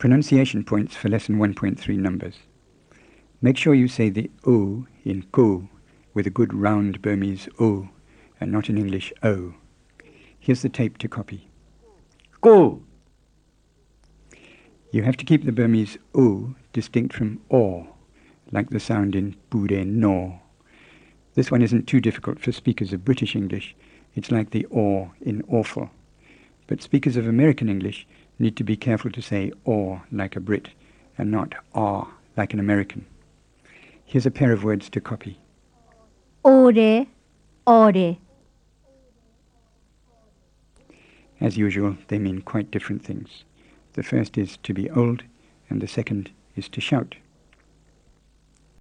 Pronunciation points for lesson 1.3 numbers. Make sure you say the O in ko with a good round Burmese O and not an English O. Here's the tape to copy. Go. You have to keep the Burmese O distinct from O, like the sound in Bude no. This one isn't too difficult for speakers of British English. It's like the O in awful. But speakers of American English need to be careful to say or like a Brit and not ah like an American. Here's a pair of words to copy. Ore, ore. As usual, they mean quite different things. The first is to be old, and the second is to shout.